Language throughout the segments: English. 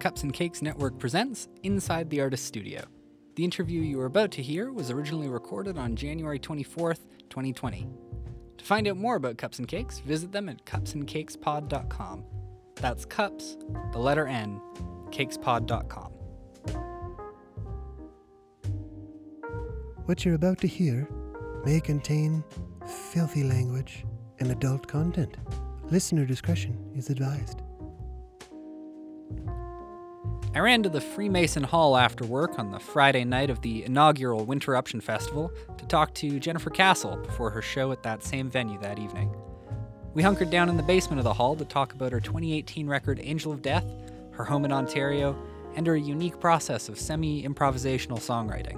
Cups and Cakes Network presents Inside the Artist Studio. The interview you are about to hear was originally recorded on January 24th, 2020. To find out more about Cups and Cakes, visit them at cupsandcakespod.com. That's cups, the letter N, cakespod.com. What you're about to hear may contain filthy language and adult content. Listener discretion is advised. I ran to the Freemason Hall after work on the Friday night of the inaugural Winter Winterruption Festival to talk to Jennifer Castle before her show at that same venue that evening. We hunkered down in the basement of the hall to talk about her 2018 record Angel of Death, her home in Ontario, and her unique process of semi improvisational songwriting.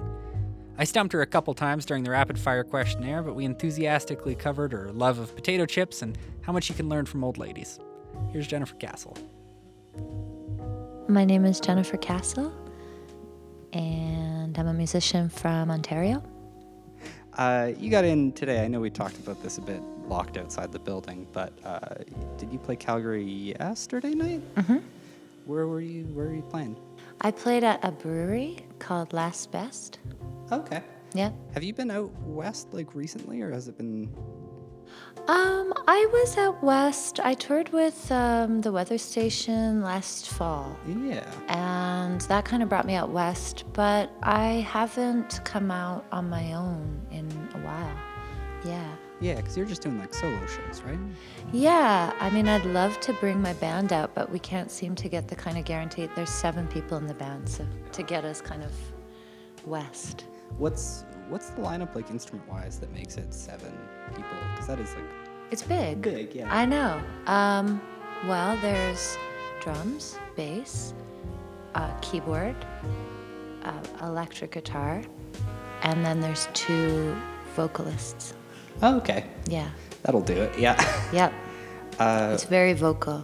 I stumped her a couple times during the rapid fire questionnaire, but we enthusiastically covered her love of potato chips and how much you can learn from old ladies. Here's Jennifer Castle. My name is Jennifer Castle, and I'm a musician from Ontario. Uh, you got in today. I know we talked about this a bit locked outside the building, but uh, did you play Calgary yesterday night? Mm-hmm. Where were you? Where were you playing? I played at a brewery called Last Best. Okay. Yeah. Have you been out west like recently, or has it been? Um, I was out west. I toured with um, the weather station last fall, Yeah. and that kind of brought me out west. But I haven't come out on my own in a while. Yeah. Yeah, because you're just doing like solo shows, right? Yeah, I mean, I'd love to bring my band out, but we can't seem to get the kind of guarantee. There's seven people in the band, so to get us kind of west. What's what's the lineup like instrument wise that makes it seven people? Because that is like It's big. big, yeah. I know. Um, well, there's drums, bass, uh, keyboard, uh, electric guitar, and then there's two vocalists. oh, okay. Yeah. That'll do it. Yeah. Yep. Uh, It's very vocal.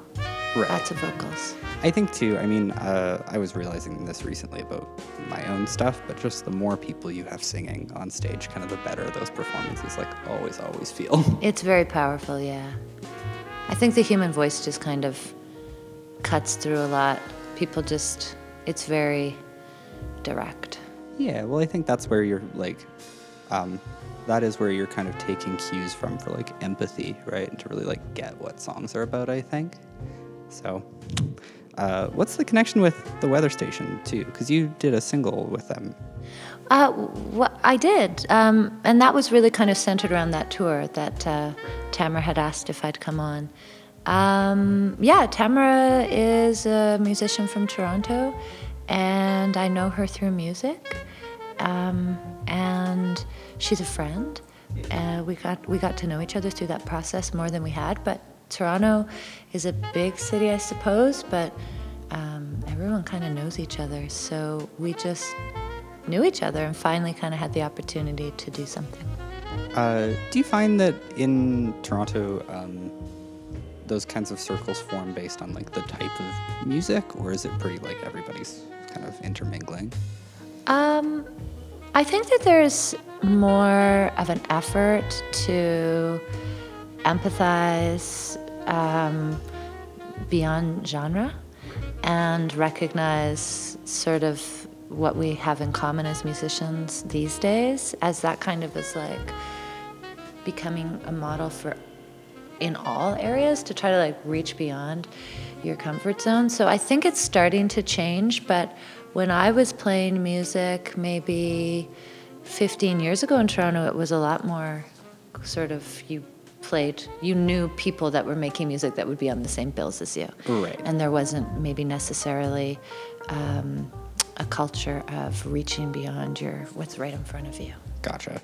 right. Lots of vocals. I think too. I mean, uh, I was realizing this recently about my own stuff, but just the more people you have singing on stage, kind of the better those performances like always, always feel. It's very powerful, yeah. I think the human voice just kind of cuts through a lot. People just, it's very direct. yeah. Well, I think that's where you're like, um, that is where you're kind of taking cues from for like empathy, right? And to really like get what songs are about. I think. So, uh, what's the connection with the weather station too? Because you did a single with them. Uh, what I did, um, and that was really kind of centered around that tour that uh, Tamara had asked if I'd come on. Um, yeah, Tamara is a musician from Toronto, and I know her through music, um, and she's a friend. Uh, we got we got to know each other through that process more than we had. But Toronto is a big city, I suppose, but um, everyone kind of knows each other, so we just knew each other and finally kind of had the opportunity to do something. Uh, do you find that in Toronto, um, those kinds of circles form based on like the type of music, or is it pretty like everybody's kind of intermingling? Um, I think that there's more of an effort to empathize um, beyond genre and recognize sort of what we have in common as musicians these days as that kind of is like becoming a model for in all areas to try to like reach beyond your comfort zone. So I think it's starting to change, but when I was playing music maybe 15 years ago in Toronto, it was a lot more sort of you played, you knew people that were making music that would be on the same bills as you. Right. And there wasn't maybe necessarily um, a culture of reaching beyond your what's right in front of you. Gotcha.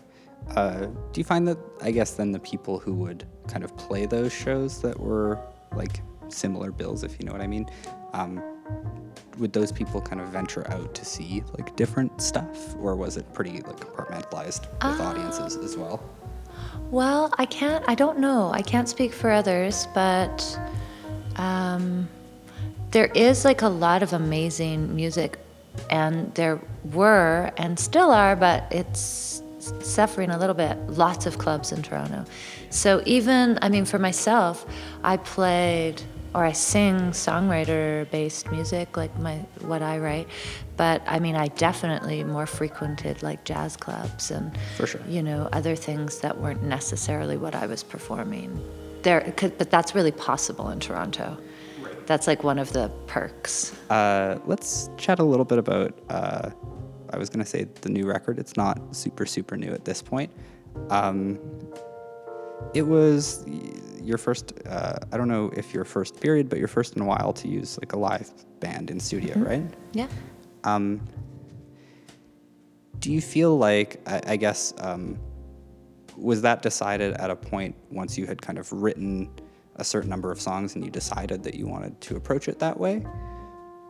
Uh, do you find that I guess then the people who would kind of play those shows that were like similar bills, if you know what I mean, um, would those people kind of venture out to see like different stuff, or was it pretty like compartmentalized with audiences as well? Well, I can't, I don't know. I can't speak for others, but um, there is like a lot of amazing music, and there were and still are, but it's suffering a little bit, lots of clubs in Toronto. So even, I mean, for myself, I played or I sing songwriter-based music, like my what I write. But I mean, I definitely more frequented like jazz clubs and For sure. you know other things that weren't necessarily what I was performing. There, but that's really possible in Toronto. That's like one of the perks. Uh, let's chat a little bit about. Uh, I was gonna say the new record. It's not super super new at this point. Um, it was your first. Uh, I don't know if your first period, but your first in a while to use like a live band in studio, right? Yeah. Um, do you feel like, I, I guess, um, was that decided at a point once you had kind of written a certain number of songs and you decided that you wanted to approach it that way?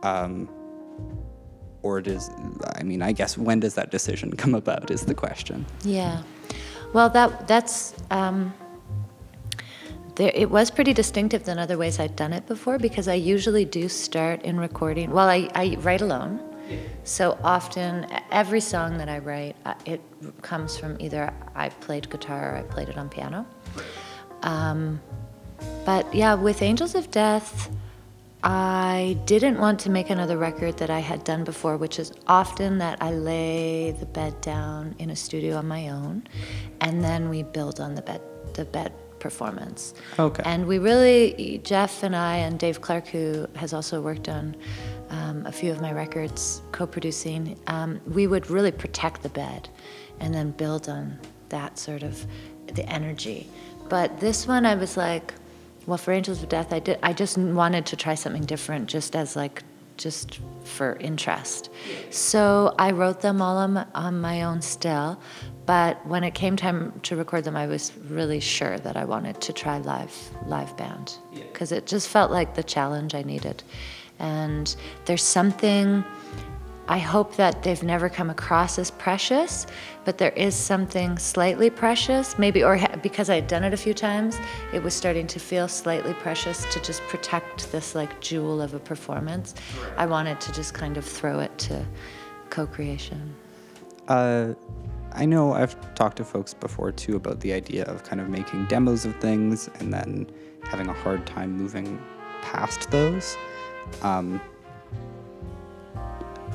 Um, or does, I mean, I guess, when does that decision come about is the question. Yeah. Well, that that's um, there. It was pretty distinctive than other ways I'd done it before because I usually do start in recording. Well, I, I write alone, so often every song that I write, uh, it comes from either I played guitar or I played it on piano. Um, but yeah, with Angels of Death, I didn't want to make another record that I had done before, which is often that I lay the bed down in a studio on my own, and then we build on the bed, the bed performance. Okay. And we really, Jeff and I and Dave Clark, who has also worked on um, a few of my records, co-producing, um, we would really protect the bed, and then build on that sort of the energy. But this one, I was like, well, for Angels of Death, I did. I just wanted to try something different, just as like, just for interest. So I wrote them all on my, on my own still. But when it came time to record them, I was really sure that I wanted to try live live band because it just felt like the challenge I needed. And there's something. I hope that they've never come across as precious, but there is something slightly precious, maybe, or ha- because I had done it a few times, it was starting to feel slightly precious to just protect this like jewel of a performance. I wanted to just kind of throw it to co creation. Uh, I know I've talked to folks before too about the idea of kind of making demos of things and then having a hard time moving past those. Um,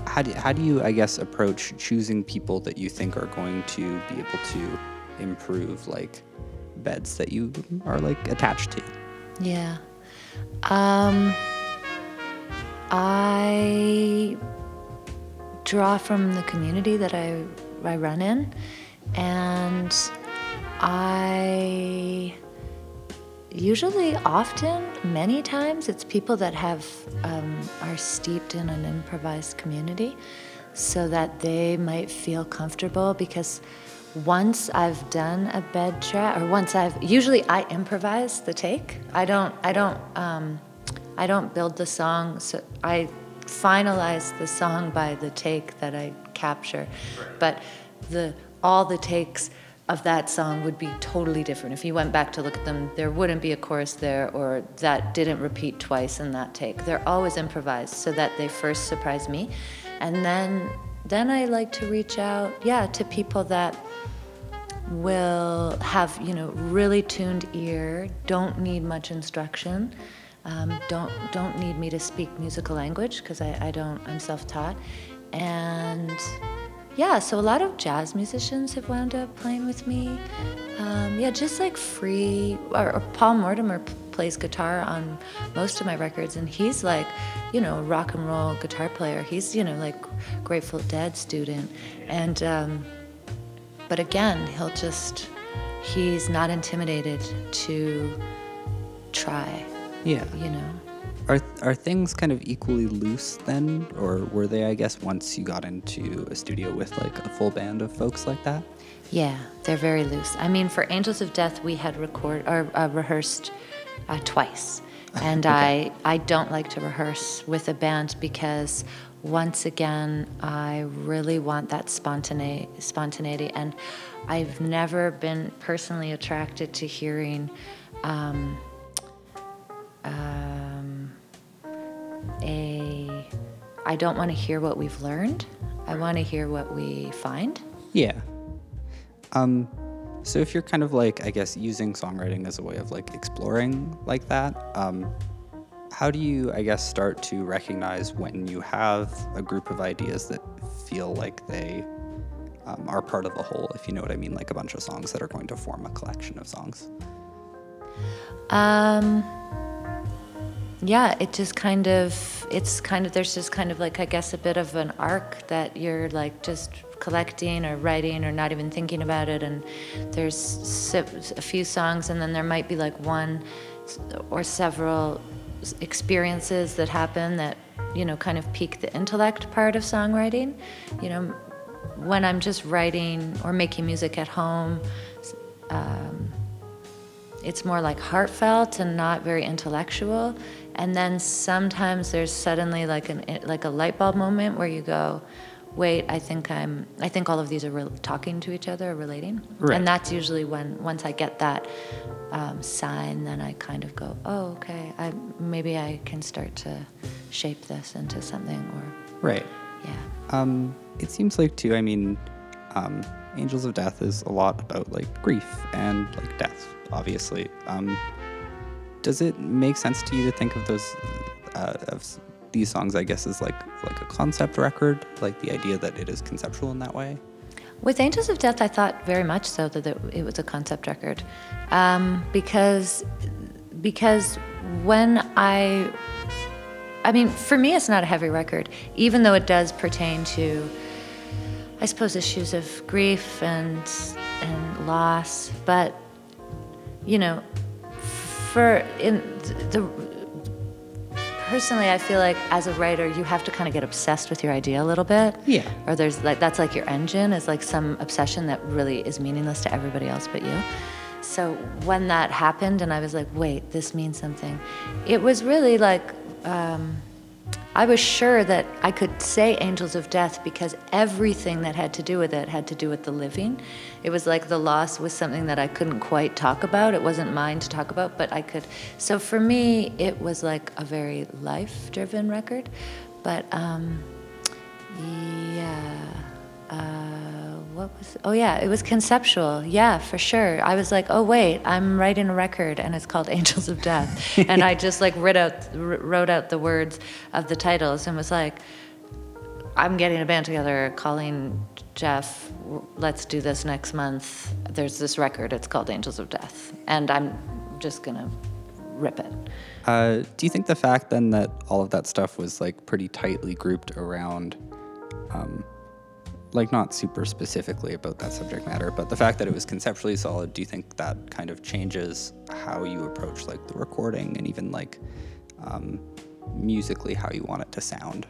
how do, how do you, I guess, approach choosing people that you think are going to be able to improve like beds that you are like attached to? Yeah. Um, I draw from the community that I, I run in, and I usually, often, many times, it's people that have um, are steeped in an improvised community, so that they might feel comfortable because once I've done a bed track, or once I've usually I improvise the take. I don't. I don't. Um, I don't build the song. So I finalize the song by the take that I capture, but the all the takes of that song would be totally different. If you went back to look at them, there wouldn't be a chorus there, or that didn't repeat twice in that take. They're always improvised, so that they first surprise me, and then then I like to reach out, yeah, to people that will have you know really tuned ear don't need much instruction um, don't don't need me to speak musical language because I, I don't i'm self-taught and yeah so a lot of jazz musicians have wound up playing with me um, yeah just like free or, or paul mortimer p- plays guitar on most of my records and he's like you know rock and roll guitar player he's you know like grateful dead student and um, but again, he'll just, he's not intimidated to try, Yeah. you know? Are are things kind of equally loose then, or were they? I guess once you got into a studio with like a full band of folks like that. Yeah, they're very loose. I mean, for Angels of Death, we had record or uh, rehearsed uh, twice, and I I don't like to rehearse with a band because once again I really want that spontane spontaneity, and I've never been personally attracted to hearing. Um, um, a I don't want to hear what we've learned. I want to hear what we find. Yeah. Um, so if you're kind of like, I guess, using songwriting as a way of like exploring like that, um, how do you, I guess, start to recognize when you have a group of ideas that feel like they um, are part of the whole, if you know what I mean, like a bunch of songs that are going to form a collection of songs? Um, yeah, it just kind of, it's kind of, there's just kind of like, I guess, a bit of an arc that you're like just collecting or writing or not even thinking about it. And there's a few songs, and then there might be like one or several experiences that happen that, you know, kind of pique the intellect part of songwriting. You know, when I'm just writing or making music at home, um, it's more like heartfelt and not very intellectual. And then sometimes there's suddenly like an like a light bulb moment where you go, wait, I think I'm I think all of these are re- talking to each other, relating. Right. And that's usually when once I get that um, sign, then I kind of go, oh, okay, I maybe I can start to shape this into something or Right. yeah. Um, it seems like too. I mean, um, Angels of Death is a lot about like grief and like death, obviously. Um, does it make sense to you to think of those uh, of these songs? I guess as like like a concept record, like the idea that it is conceptual in that way. With Angels of Death, I thought very much so that it, was a concept record, um, because because when I, I mean, for me, it's not a heavy record, even though it does pertain to, I suppose, issues of grief and and loss. But you know, for in the personally, I feel like as a writer, you have to kind of get obsessed with your idea a little bit. Yeah. Or there's like that's like your engine is like some obsession that really is meaningless to everybody else but you. So when that happened, and I was like, wait, this means something. It was really like. Um, I was sure that I could say angels of death because everything that had to do with it had to do with the living. It was like the loss was something that I couldn't quite talk about. It wasn't mine to talk about, but I could. So for me, it was like a very life driven record. But um, yeah. Uh, what was oh yeah it was conceptual. Yeah for sure. I was like oh wait i'm writing a record and it's called angels of death. And i just like wrote out wrote out the words of the titles and was like i'm getting a band together calling jeff let's do this next month. There's this record it's called angels of death. And i'm just gonna rip it. Uh, do you think the fact then that all of that stuff was like pretty tightly grouped around, um, like not super specifically about that subject matter, but the fact that it was conceptually solid, do you think that kind of changes how you approach like the recording and even like um, musically how you want it to sound?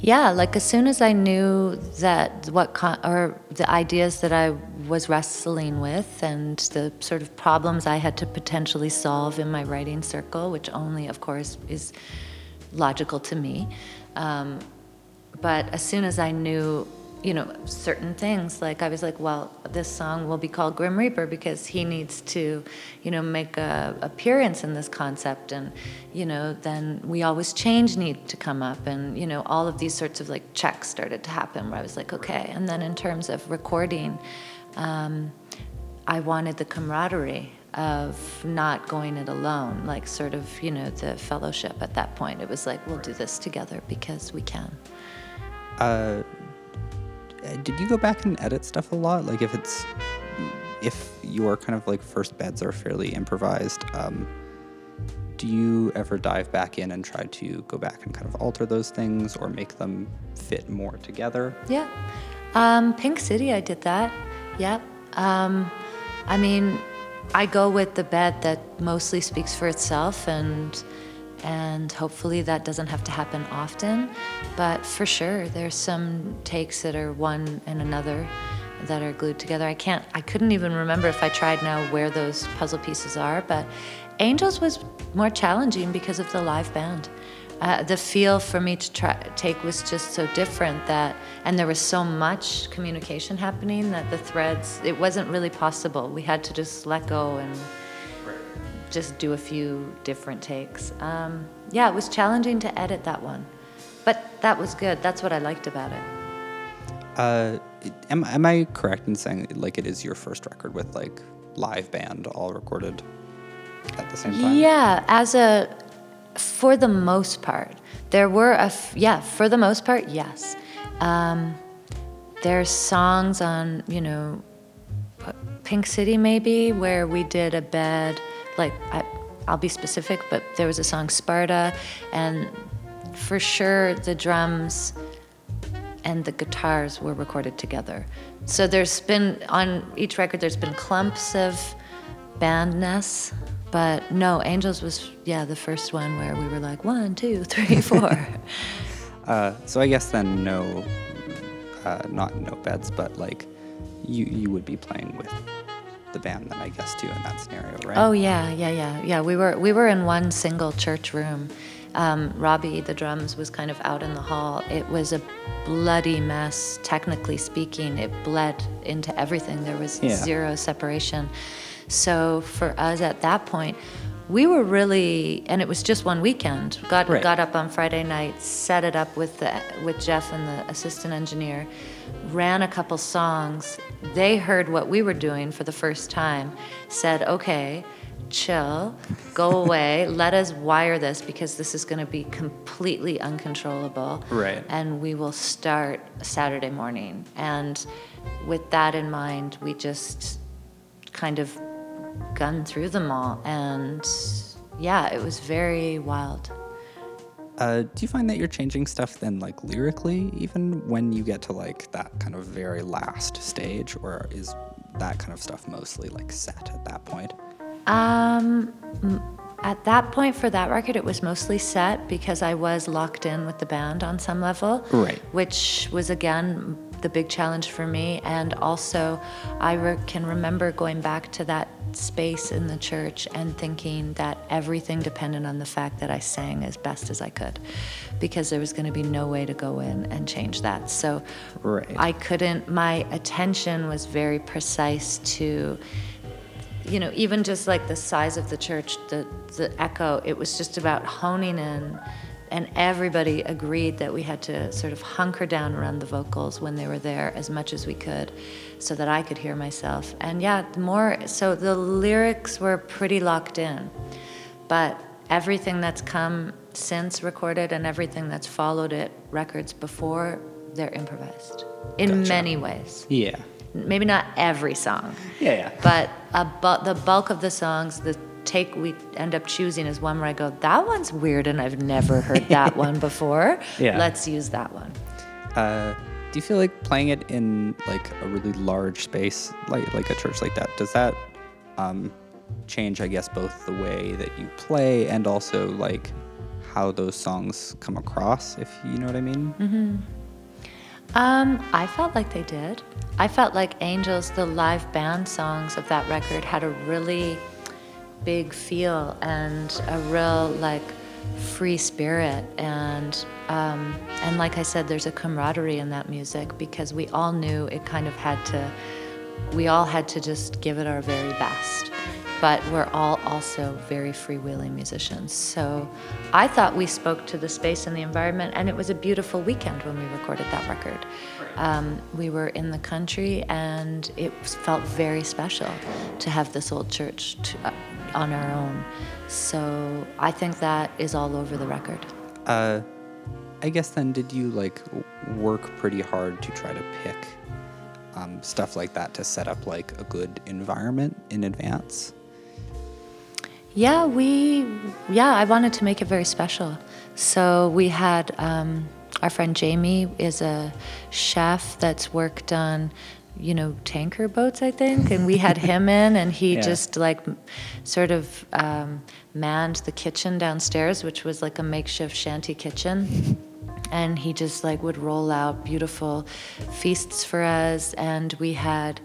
Yeah, like as soon as I knew that what con- or the ideas that I was wrestling with and the sort of problems I had to potentially solve in my writing circle, which only, of course, is logical to me. Um, but as soon as I knew, you know, certain things, like I was like, well, this song will be called Grim Reaper because he needs to, you know, make a appearance in this concept, and you know, then we always change need to come up, and you know, all of these sorts of like checks started to happen where I was like, okay, and then in terms of recording, um, I wanted the camaraderie of not going it alone, like sort of, you know, the fellowship at that point. It was like, we'll do this together because we can. Uh, did you go back and edit stuff a lot? Like if it's if your kind of like first beds are fairly improvised, um, do you ever dive back in and try to go back and kind of alter those things or make them fit more together? Yeah. Um, Pink City, I did that. Yep. Um, I mean, I go with the bed that mostly speaks for itself, and and hopefully that doesn't have to happen often. But for sure, there's some takes that are one and another that are glued together. I can't. I couldn't even remember if I tried now where those puzzle pieces are. But Angels was more challenging because of the live band. Uh, the feel for me to try, take was just so different that, and there was so much communication happening that the threads, it wasn't really possible. We had to just let go and just do a few different takes. Um, yeah, it was challenging to edit that one, but that was good. That's what I liked about it. Uh, am, am I correct in saying like it is your first record with like live band all recorded at the same time? Yeah, as a For the most part, there were a f- yeah. For the most part, yes. Um, there's songs on you know Pink City maybe where we did a bed like I, I'll be specific, but there was a song Sparta, and for sure the drums and the guitars were recorded together. So there's been on each record there's been clumps of bandness, but no, Angels was yeah the first one where we were like one, two, three, four. Uh, so I guess then no, uh, not no beds, but like you you would be playing with the band then I guess too in that scenario, right? Oh yeah, yeah, yeah, yeah. We were we were in one single church room. Um, Robbie, the drums, was kind of out in the hall. It was a bloody mess, technically speaking. It bled into everything. There was Yeah. zero separation. So for us at that point, we were really, and it was just one weekend. Got Right. got up on Friday night, set it up with the with Jeff and the assistant engineer, ran a couple songs. They heard what we were doing for the first time, said, "Okay, chill, go away, let us wire this because this is going to be completely uncontrollable." Right. And we will start Saturday morning. And with that in mind, we just kind of gunned through them all. And yeah, it was very wild. Uh, do you find that you're changing stuff then, like lyrically, even when you get to like that kind of very last stage, or is that kind of stuff mostly like set at that point? Um, at that point for that record, it was mostly set because I was locked in with the band on some level. Right. Which was again the big challenge for me. And also, I re- can remember going back to that space in the church and thinking that everything depended on the fact that I sang as best as I could because there was going to be no way to go in and change that. So Right. I couldn't, my attention was very precise to you know, even just like the size of the church, the the echo, it was just about honing in and everybody agreed that we had to sort of hunker down around the vocals when they were there as much as we could so that I could hear myself. And yeah, the more so the lyrics were pretty locked in. But everything that's come since recorded and everything that's followed it records before, they're improvised in Gotcha. many ways. Yeah. Maybe not every song. Yeah, yeah. But a bu- the bulk of the songs, the take we end up choosing is one where I go, that one's weird and I've never heard that one before. Yeah. Let's use that one. Uh, do you feel like playing it in like a really large space, like like a church like that, does that um, change, I guess, both the way that you play and also like how those songs come across, if you know what I mean? Um, I felt like they did. I felt like Angels, the live band songs of that record, had a really big feel and a real like free spirit and um, and like I said, there's a camaraderie in that music because we all knew it kind of had to. We all had to just give it our very best. But we're all also very freewheeling musicians. So I thought we spoke to the space and the environment, and it was a beautiful weekend when we recorded that record. Um, we were in the country, and it felt very special to have this old church to, uh, on our own. So I think that is all over the record. Uh, I guess then, did you like work pretty hard to try to pick um, stuff like that to set up like a good environment in advance? Yeah, we, yeah, I wanted to make it very special. So we had um, our friend Jamie is a chef that's worked on, you know, tanker boats, I think, and we had him in, and he Yeah. just like sort of um, manned the kitchen downstairs, which was like a makeshift shanty kitchen. And he just like would roll out beautiful feasts for us, and we had,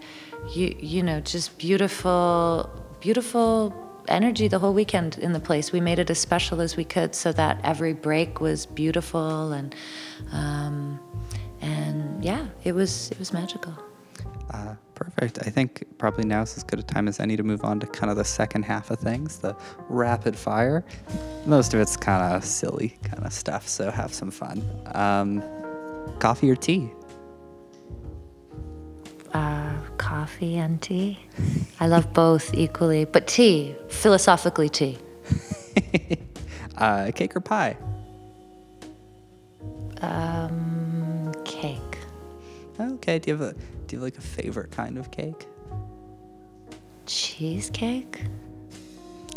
you you know, just beautiful, beautiful energy the whole weekend in the place. We made it as special as we could so that every break was beautiful and um, and yeah, it was it was magical. Uh, perfect. I think probably now is as good a time as any to move on to kind of the second half of things, the rapid fire. Most of it's kind of silly kind of stuff, so have some fun. Um, coffee or tea? Uh, coffee and tea. I love both equally, but tea, philosophically tea. Uh, cake or pie? Um, cake. Okay. Do you have a do you have like a favorite kind of cake? Cheesecake?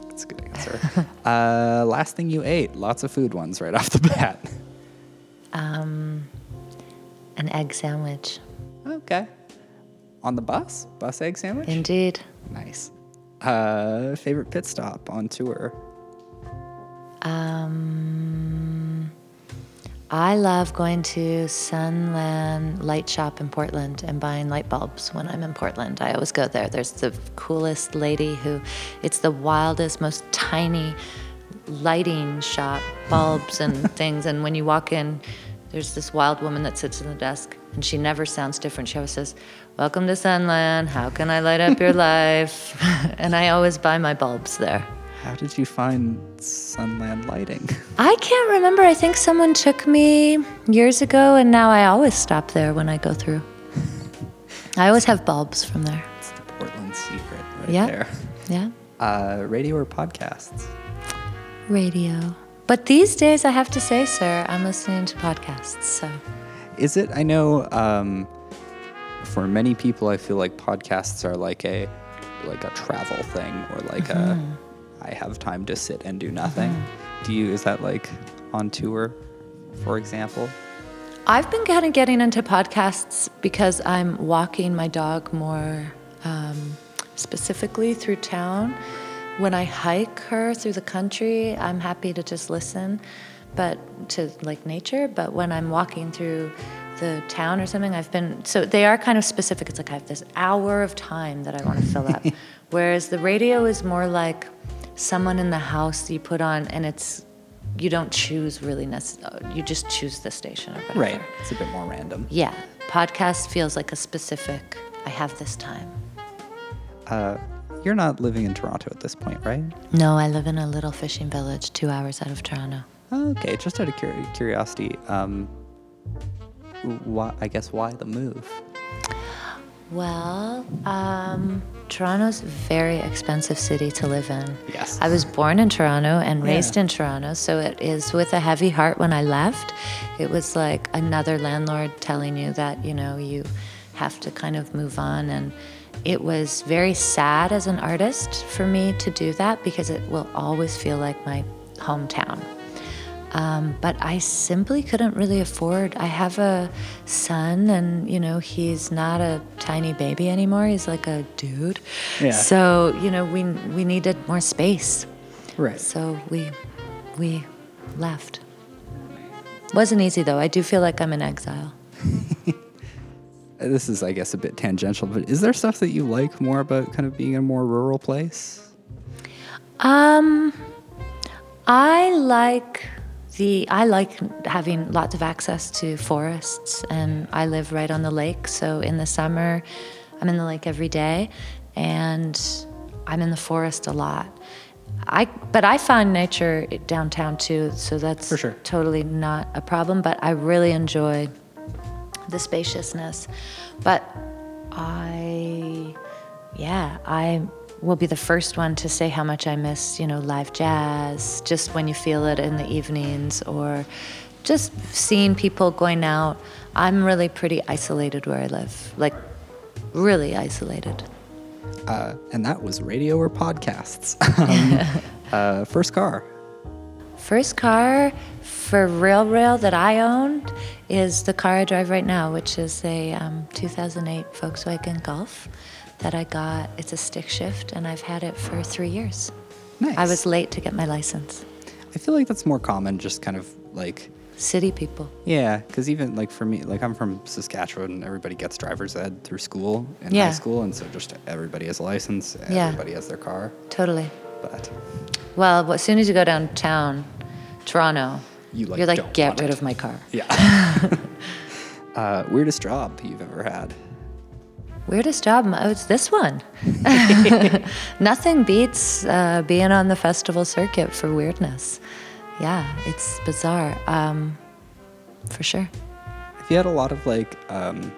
That's a good answer. uh, last thing you ate? Lots of food ones right off the bat. Um, an egg sandwich. Okay. On the bus? Bus egg sandwich? Indeed. nice. Uh, favorite pit stop on tour? Um, I love going to Sunlan Light Shop in Portland and buying light bulbs when I'm in Portland. I always go there. There's the coolest lady who, it's the wildest, most tiny lighting shop, bulbs and things. And when you walk in, there's this wild woman that sits in the desk and she never sounds different. She always says, Welcome to Sunlan. How can I light up your life? and I always buy my bulbs there. How did you find Sunlan Lighting? I can't remember. I think someone took me years ago, and now I always stop there when I go through. I always have bulbs from there. It's the Portland secret right Yeah. there. Yeah. Uh, radio or podcasts? Radio. But these days, I have to say, sir, I'm listening to podcasts. So, Is it? I know um, for many people, I feel like podcasts are like a like a travel thing or like a I have time to sit and do nothing. Do you? Is that like on tour, for example? I've been kind of getting into podcasts because I'm walking my dog more um, specifically through town. When I hike her through the country, I'm happy to just listen, but to like nature. But when I'm walking through the town or something, I've been so they are kind of specific. It's like I have this hour of time that I want to fill up, whereas the radio is more like someone in the house you put on, and it's you don't choose really necessarily. You just choose the station or whatever. Right. It's a bit more random. Yeah. Podcast feels like a specific, I have this time. Uh, you're not living in Toronto at this point, right? No, I live in a little fishing village two hours out of Toronto. Okay. Just out of curi- curiosity, um, why? I guess why the move? Well, um, Toronto's a very expensive city to live in. Yes. I was born in Toronto and raised Yeah. in Toronto, so it is with a heavy heart when I left. It was like another landlord telling you that, you know, you have to kind of move on. And it was very sad as an artist for me to do that because it will always feel like my hometown. Um, but I simply couldn't really afford. I have a son, and you know he's not a tiny baby anymore. He's like a dude. Yeah. So you know we we needed more space. Right. So we we left. Wasn't easy though. I do feel like I'm in exile. This is, I guess, a bit tangential, but is there stuff that you like more about kind of being in a more rural place? Um, I like the I like having lots of access to forests, and I live right on the lake. So in the summer, I'm in the lake every day, and I'm in the forest a lot. I but I find nature downtown too, so that's For sure. totally not a problem. But I really enjoy the spaciousness. But I, yeah, I will be the first one to say how much I miss, you know, live jazz, just when you feel it in the evenings or just seeing people going out. I'm really pretty isolated where I live, like really isolated. Uh, and that was radio or podcasts. um, uh, first car. First car for real, real that I owned is the car I drive right now, which is a um, 2008 Volkswagen Golf that I got. It's a stick shift, and I've had it for three years. Nice. I was late to get my license. I feel like that's more common, just kind of like, City people. yeah, because even like for me, like I'm from Saskatchewan, and everybody gets driver's ed through school in Yeah. high school, and so just everybody has a license, Yeah. everybody has their car. Totally. But Well, as soon as you go downtown, Toronto, You, like, are like, get rid it." of my car. yeah. uh, weirdest job you've ever had? Weirdest job? Oh, it's this one. Nothing beats uh, being on the festival circuit for weirdness. Yeah, it's bizarre. Um, for sure. Have you had a lot of like um,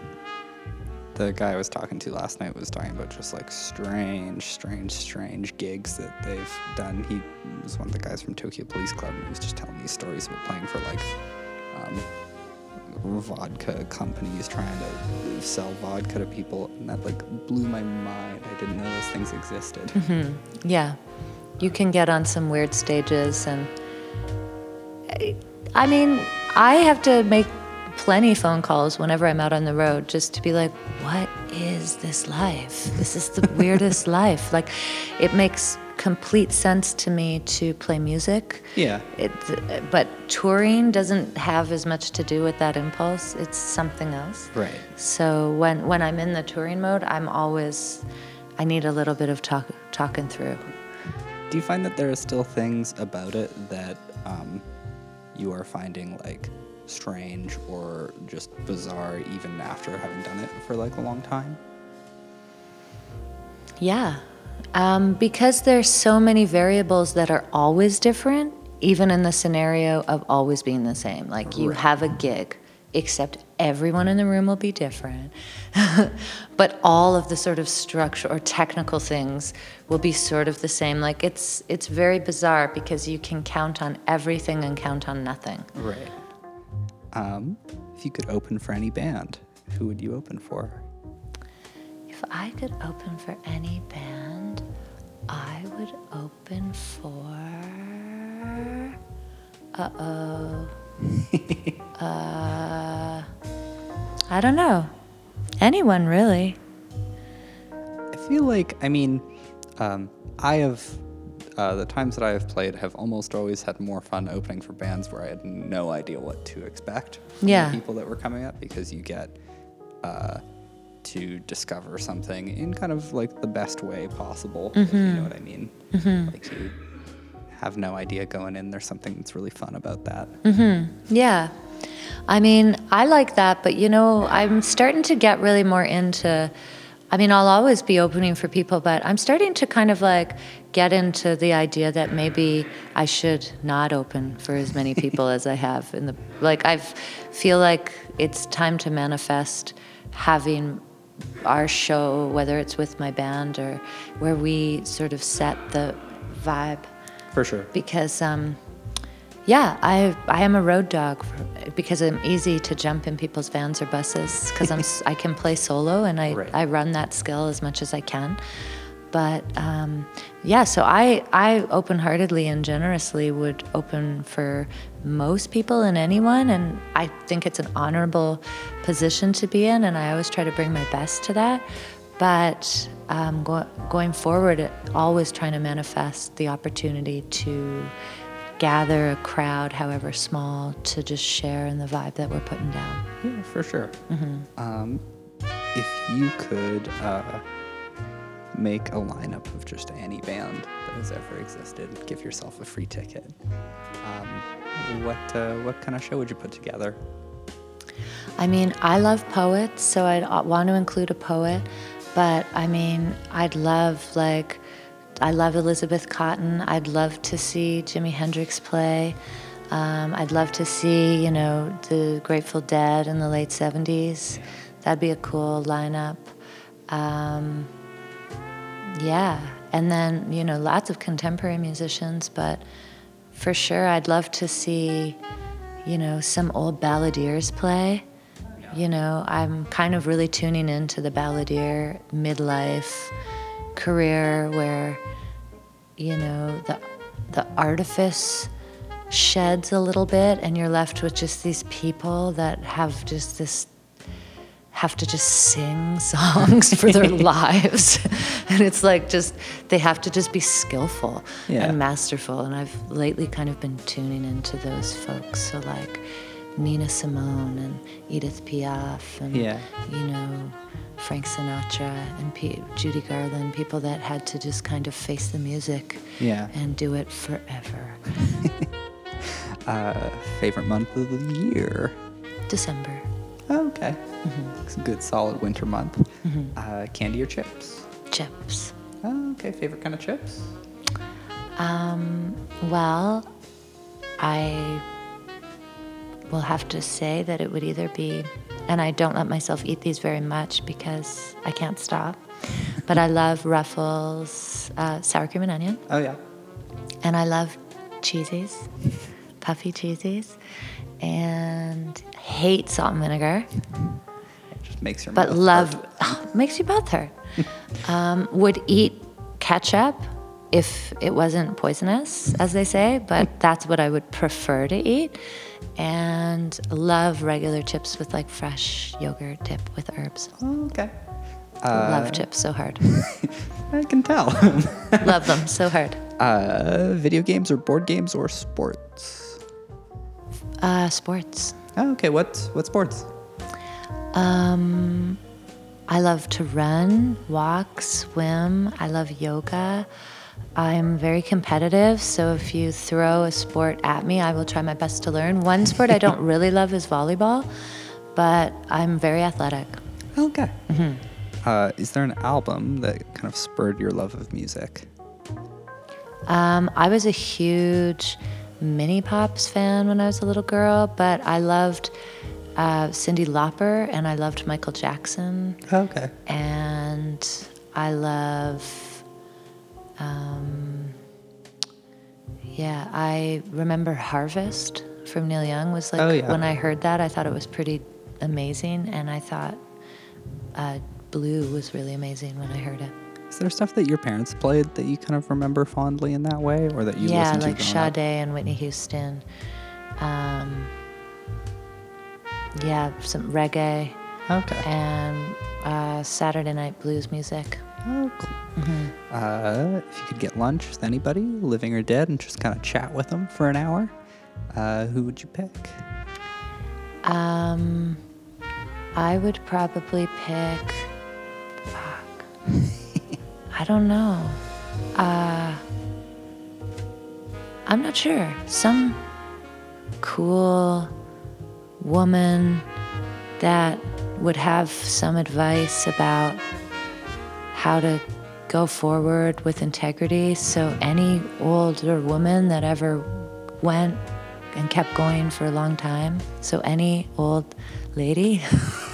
the guy I was talking to last night was talking about just like strange, strange, strange gigs that they've done. He was one of the guys from Tokyo Police Club, and he was just telling these stories about playing for like um, vodka companies trying to sell vodka to people, and that like blew my mind. I didn't know those things existed. Yeah. You can get on some weird stages and I mean, I have to make plenty phone calls whenever I'm out on the road just to be like, what is this life? This is the weirdest life. Like it makes complete sense to me to play music. Yeah. It, but touring doesn't have as much to do with that impulse. It's something else. Right. So when when I'm in the touring mode, I'm always I need a little bit of talk, talking through. Do you find that there are still things about it that um, you are finding like strange or just bizarre even after having done it for like a long time? Yeah. Um, because there's so many variables that are always different, even in the scenario of always being the same. Like you have a gig, except everyone in the room will be different. but all of the sort of structure or technical things will be sort of the same. Like it's it's very bizarre because you can count on everything and count on nothing. Right. Um, if you could open for any band, who would you open for? If I could open for any band, I would open for. Uh oh. uh, I don't know. Anyone really. I feel like, I mean, um, I have, uh, the times that I have played have almost always had more fun opening for bands where I had no idea what to expect from Yeah. the people that were coming up because you get uh, to discover something in kind of like the best way possible, if you know what I mean. Like you have no idea going in, there's something that's really fun about that. Mm-hmm. Yeah. I mean, I like that, but you know, I'm starting to get really more into. I mean, I'll always be opening for people, but I'm starting to kind of like get into the idea that maybe I should not open for as many people as I have in the like I feel like it's time to manifest having our show whether it's with my band or where we sort of set the vibe For sure. because um, yeah, I I am a road dog for, because I'm easy to jump in people's vans or buses because I'm I can play solo and I Right. I run that skill as much as I can. But um, yeah, so I I open heartedly and generously would open for most people and anyone, and I think it's an honorable position to be in, and I always try to bring my best to that. But um, go, going forward, always trying to manifest the opportunity to gather a crowd, however small, to just share in the vibe that we're putting down. Yeah, for sure. Um, if you could uh, make a lineup of just any band that has ever existed, give yourself a free ticket. Um, what uh, what kind of show would you put together? I mean, I love poets, so I'd uh, want to include a poet. But I mean, I'd love like, I love Elizabeth Cotten. I'd love to see Jimi Hendrix play. Um, I'd love to see, you know, the Grateful Dead in the late '70s. That'd be a cool lineup. Um, yeah, and then you know, lots of contemporary musicians, but for sure, I'd love to see, you know, some old balladeers play. You know, I'm kind of really tuning into the balladeer midlife career where, you know, the the artifice sheds a little bit and you're left with just these people that have just this have to just sing songs for their lives. and it's like just, they have to just be skillful Yeah. and masterful. And I've lately kind of been tuning into those folks. So, like Nina Simone and Edith Piaf and, Yeah. you know, Frank Sinatra and P- Judy Garland, people that had to just kind of face the music Yeah. and do it forever. Uh, favorite month of the year? December. Oh, okay. It's a good solid winter month. Uh, candy or chips? Chips. Oh, okay. Favorite kind of chips? Um, well, I will have to say that it would either be and I don't let myself eat these very much because I can't stop. But I love Ruffles, uh, sour cream and onion, Oh yeah. and I love cheesies, puffy cheesies, and hate salt and vinegar Just makes your but love makes you mouth hurt. um, would eat ketchup if it wasn't poisonous, as they say, but that's what I would prefer to eat. And love regular chips with like fresh yogurt dip with herbs. Oh, okay. love chips so hard. I can tell. love them so hard. uh, video games or board games or sports? Uh, sports. Oh, okay. What what sports? Um, I love to run, walk, swim. I love yoga. I'm very competitive, so if you throw a sport at me, I will try my best to learn. One sport I don't really love is volleyball, but I'm very athletic. Okay. Uh, is there an album that kind of spurred your love of music? Um, I was a huge Mini Pops fan when I was a little girl, but I loved uh, Cyndi Lauper and I loved Michael Jackson. Okay. and I love. Um, yeah, I remember Harvest from Neil Young was like Oh, yeah. when I heard that, I thought it was pretty amazing, and I thought uh, Blue was really amazing when I heard it. Is there stuff that your parents played that you kind of remember fondly in that way, or that you yeah, listened like to? growing up? Sade and Whitney Houston. Um, yeah, some reggae Okay. and uh, Saturday night blues music. Oh, cool. Uh, if you could get lunch with anybody, living or dead, and just kind of chat with them for an hour, uh, who would you pick? Um, I would probably pick. Fuck. I don't know. Uh, I'm not sure. Some cool woman that would have some advice about how to go forward with integrity. So, any older woman that ever went and kept going for a long time. So, any old lady,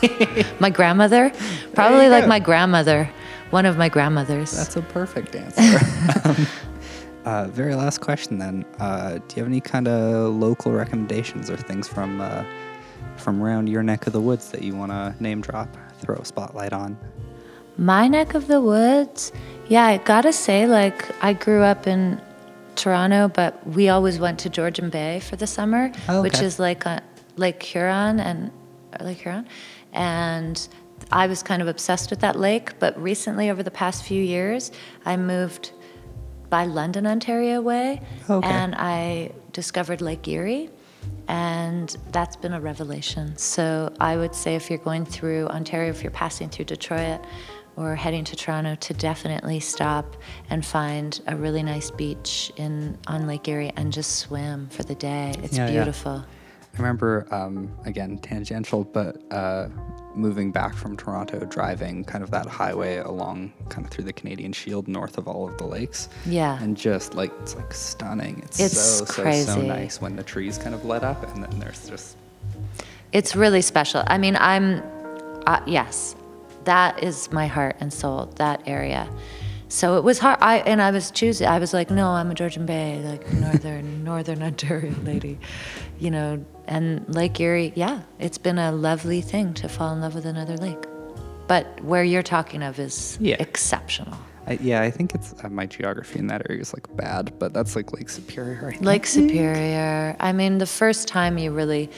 my grandmother, probably like go. my grandmother, one of my grandmothers. That's a perfect answer. um, uh, very last question then. Uh, do you have any kind of local recommendations or things from uh, from around your neck of the woods that you want to name drop, throw a spotlight on? My neck of the woods, yeah, I gotta say, like, I grew up in Toronto, but we always went to Georgian Bay for the summer, Oh, which is like a, Lake Huron and Lake Huron, and I was kind of obsessed with that lake. But recently, over the past few years, I moved by London, Ontario way, oh, Okay. and I discovered Lake Erie. And that's been a revelation. So I would say if you're going through Ontario, if you're passing through Detroit or heading to Toronto, to definitely stop and find a really nice beach in on Lake Erie and just swim for the day. It's Yeah, yeah. beautiful. I remember, um, again, tangential, but uh, moving back from Toronto, driving kind of that highway along, kind of through the Canadian Shield, north of all of the lakes. Yeah. And just like it's like stunning. It's, It's so so so nice when the trees kind of let up, and then there's just It's really special. I mean, I'm, uh, yes, that is my heart and soul, that area. So it was hard. I and I was choosing. I was like, no, I'm a Georgian Bay, like northern northern Ontario lady, you know. And Lake Erie, yeah, it's been a lovely thing to fall in love with another lake. But where you're talking of is Yeah. exceptional. I, yeah, I think it's uh, my geography in that area is like bad, but that's like Lake Superior. Lake Superior. I mean, the first time you really,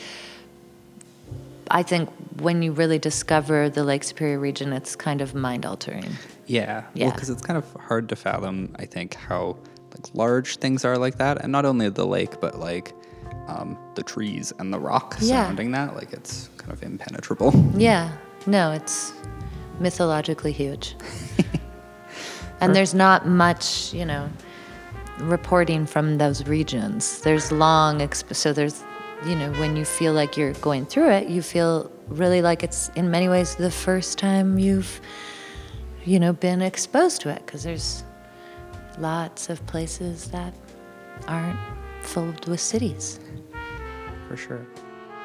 I think when you really discover the Lake Superior region, it's kind of mind altering. Yeah, Yeah. because it's kind of hard to fathom. I think how like large things are like that, and not only the lake, but like um, the trees and the rock Yeah. surrounding that. Like it's kind of impenetrable. Yeah, no, it's mythologically huge. and there's not much, you know, reporting from those regions. There's long, exp- so there's, you know, when you feel like you're going through it, you feel really like it's in many ways the first time you've, you know, been exposed to it because there's lots of places that aren't filled with cities. For sure.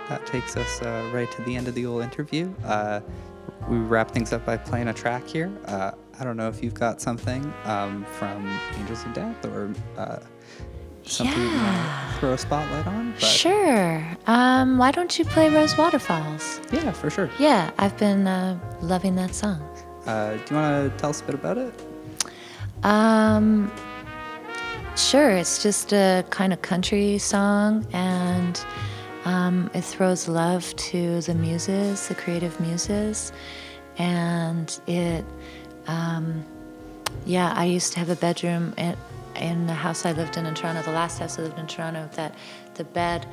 that takes us uh, right to the end of the old interview. Uh, we wrap things up by playing a track here. Uh, I don't know if you've got something um, from Angels of Death or uh, something you Yeah. want to throw a spotlight on. But Sure. Um, why don't you play Rose Waterfalls? Yeah, for sure. Yeah, I've been uh, loving that song. Uh, do you want to tell us a bit about it? Um, sure, it's just a kind of country song, and um, it throws love to the muses, the creative muses, and it, um, yeah, I used to have a bedroom in the house I lived in in Toronto, the last house I lived in Toronto, that the bed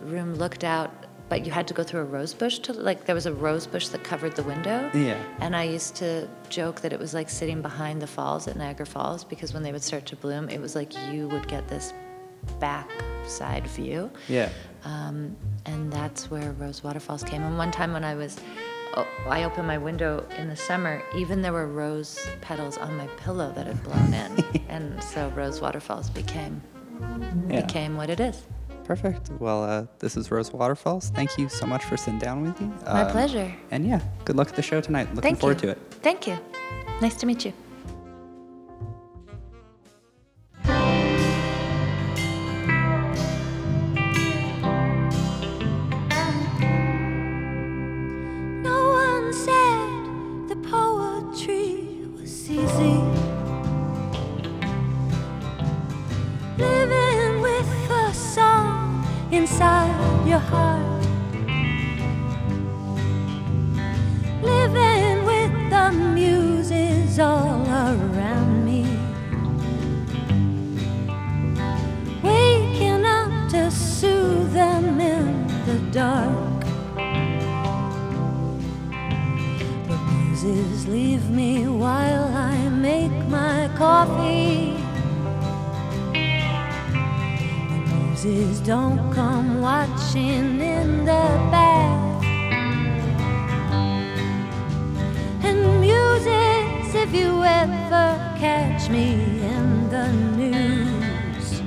room looked out. But you had to go through a rose bush to like there was a rose bush that covered the window. Yeah. And I used to joke that it was like sitting behind the falls at Niagara Falls because when they would start to bloom, it was like you would get this backside view. Yeah. Um, and that's where Rose Waterfalls came. And one time when I was, I opened my window in the summer, even there were rose petals on my pillow that had blown in. and so Rose Waterfalls became, Yeah. became what it is. Perfect. Well, uh, this is Rose Waterfalls. Thank you so much for sitting down with me. My Um, pleasure. And yeah, good luck at the show tonight. Looking Thank forward you. to it. Thank you. Nice to meet you. Leave me while I make my coffee. Muses don't come watching in the bath. And muses, if you ever catch me in the news,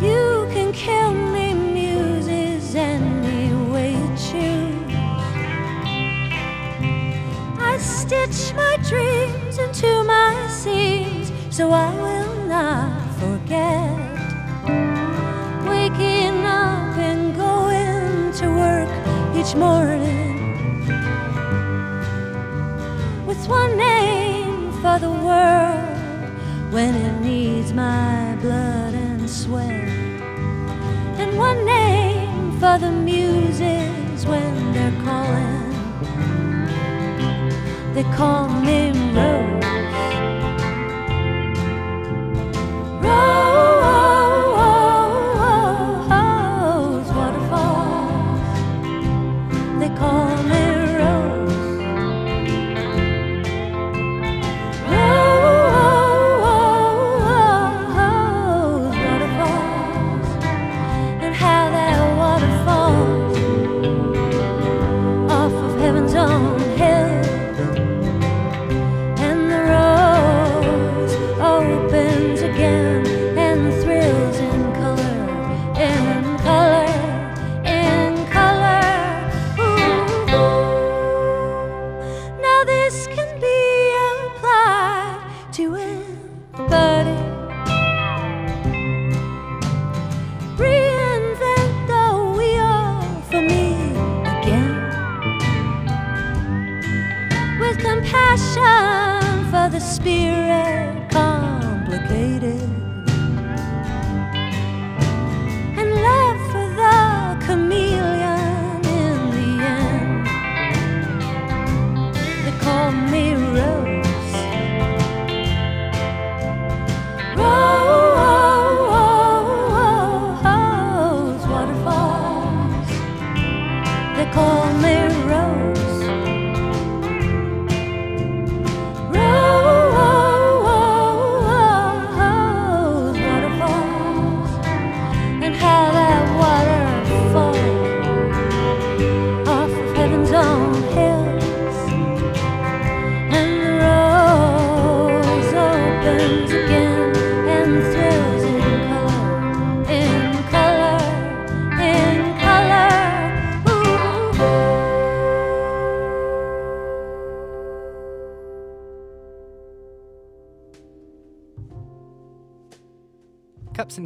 you can kill me, muses, any way you choose. I stitch my dreams into my seams, so I will each morning with one name for the world when it needs my blood and sweat, and one name for the muses when they're calling. They call me Rose.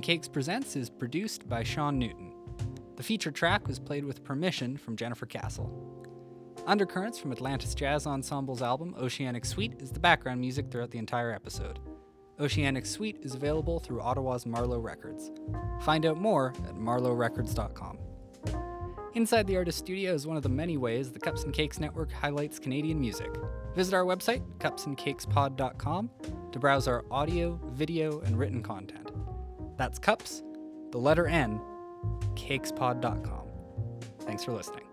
Cakes Presents is produced by Sean Newton. The feature track was played with permission from Jennifer Castle. Undercurrents from Atlantis Jazz Ensemble's album Oceanic Suite is the background music throughout the entire episode. Oceanic Suite is available through Ottawa's Marlowe Records. Find out more at marlowerecords.com. Inside the Artist Studio is one of the many ways the Cups and Cakes Network highlights Canadian music. Visit our website, cupsandcakespod.com, to browse our audio, video, and written content. That's cups, the letter N, cakespod.com. Thanks for listening.